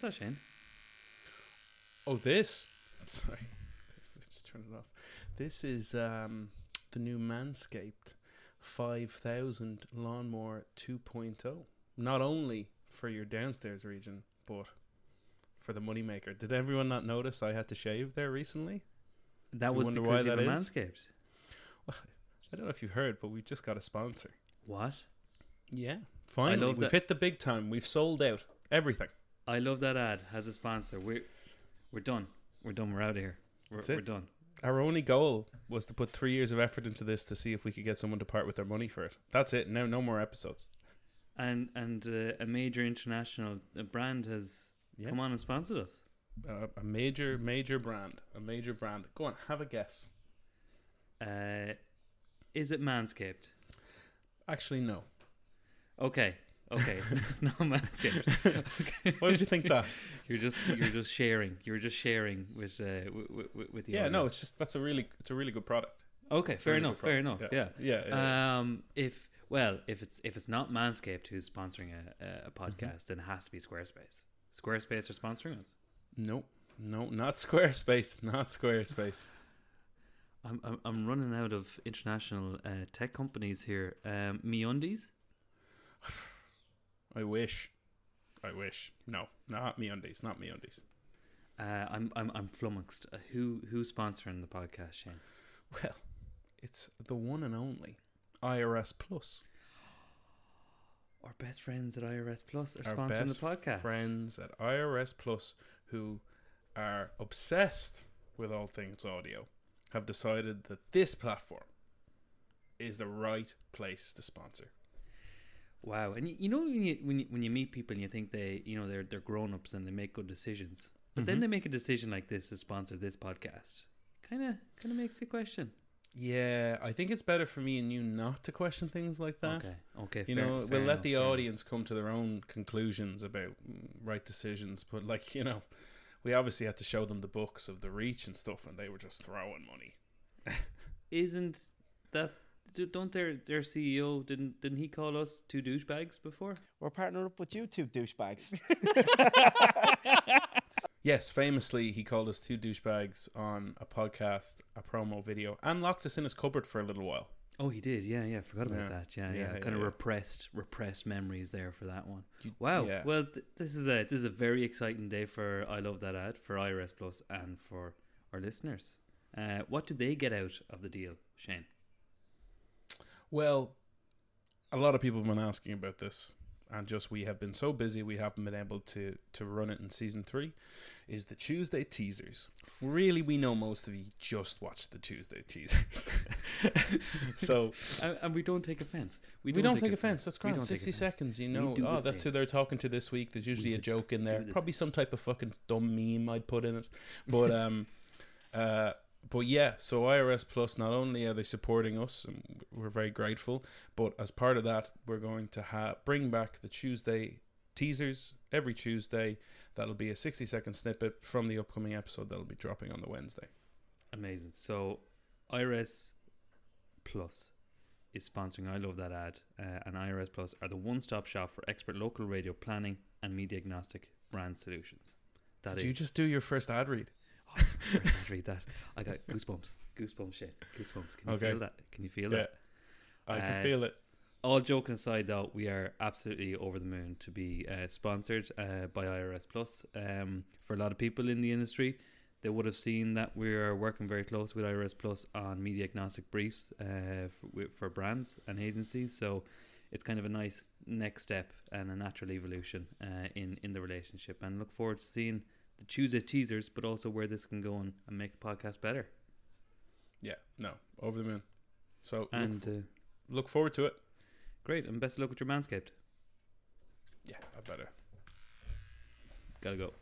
What's that, Shane? Oh, this. Sorry, just turn it off. This is um, the new Manscaped 5000 Lawnmower 2.0. Not only for your downstairs region, but for the moneymaker. Did everyone not notice I had to shave there recently? That You was wonder because why you that is? manscaped. I don't know if you've heard, but we just got a sponsor. What? Yeah, finally, we've that- hit the big time. We've sold out everything. I love that ad. Has a sponsor. We're we're done. We're done. We're out of here. We're, That's it. we're done. Our only goal was to put three years of effort into this to see if we could get someone to part with their money for it. That's it. No, no more episodes. And and uh, a major international uh, brand has Yeah. come on and sponsored us. Uh, a major, major brand. A major brand. Go on, have a guess. Uh, is it Manscaped? Actually, no. Okay. Okay. It's, it's not Manscaped. Okay. Why would you think that? You're just you're just sharing. You're just sharing with uh with, with, with the yeah, audience. no. It's just that's a really, it's a really good product. Okay, fair Really enough. Fair enough. product. Yeah. yeah, yeah. Um, if well, if it's if it's not Manscaped who's sponsoring a, a- a Mm-hmm. podcast, then it has to be Squarespace. Squarespace are sponsoring us. no, no, not Squarespace. Not Squarespace. I'm I'm, I'm running out of international uh, tech companies here. Um, MeUndies. I wish. I wish. No, not MeUndies. Not MeUndies. Uh, I'm I'm I'm flummoxed. Uh, who who's sponsoring the podcast, Shane? Well, it's the one and only IRS Plus. Our best friends at IRS Plus are Our sponsoring the podcast. Friends at IRS Plus who are obsessed with all things audio have decided that this platform is the right place to sponsor. Wow, and you, you know when you, when you when you meet people and you think they you know they're they're grown ups and they make good decisions, but then Mhm. they make a decision like this to sponsor this podcast. Kind of kind of makes you question. Yeah, I think it's better for me and you not to question things like that. Okay, okay, You fair- know, fair we'll let enough, the enough. audience come to their own conclusions about mm, right decisions. But like you know, we obviously had to show them the books of the reach and stuff, and they were just throwing money. Isn't that don't their their CEO didn't didn't he call us two douchebags before? We're partnered up with you two douchebags. Yes, famously, he called us two douchebags on a podcast, a promo video, and locked us in his cupboard for a little while. Oh, he did. Yeah, yeah. Forgot about Yeah. that. Yeah, Yeah, yeah. yeah, kind of repressed, repressed memories there for that one. You- Wow. yeah. Well, th- this is a this is a very exciting day for I love that ad for IRS Plus and for our listeners. Uh, what do they get out of the deal, Shane? Well, a lot of people have been asking about this, and just we have been so busy we haven't been able to to run it in season three. Is the Tuesday teasers? Really, we know most of you just watch the Tuesday teasers, so And, and we don't take offense. we don't, take offense. That's We don't take Sixty offense. seconds, you know. Oh, that's who they're talking to this week. There's usually a joke in there. Probably some type of fucking dumb meme I'd put in it, but um, uh. But yeah, so IRS Plus not only are they supporting us, and we're very grateful, but as part of that, we're going to ha- bring back the Tuesday teasers every Tuesday. That'll be a 60 second snippet from the upcoming episode that'll be dropping on the Wednesday. Amazing. So, IRS Plus is sponsoring. I love that ad. Uh, and IRS Plus are the one-stop shop for expert local radio planning and media agnostic brand solutions. That Did is. you just do your first ad read? Oh, I can't read that. I got goosebumps. Goosebumps, shit. Goosebumps. Can you Okay. feel that? Can you feel Yeah. that? I can Uh, feel it. All joking aside, though, we are absolutely over the moon to be uh, sponsored uh, by IRS Plus. Um, for a lot of people in the industry, they would have seen that we are working very close with IRS Plus on media agnostic briefs uh, for, for brands and agencies. So it's kind of a nice next step and a natural evolution uh, in in the relationship. And look forward to seeing the Tuesday teasers, but also where this can go and, and make the podcast better. Yeah, no, over the moon. So look, And uh, look forward to it. great, and best of luck with your Manscaped. Yeah, I better. Gotta go.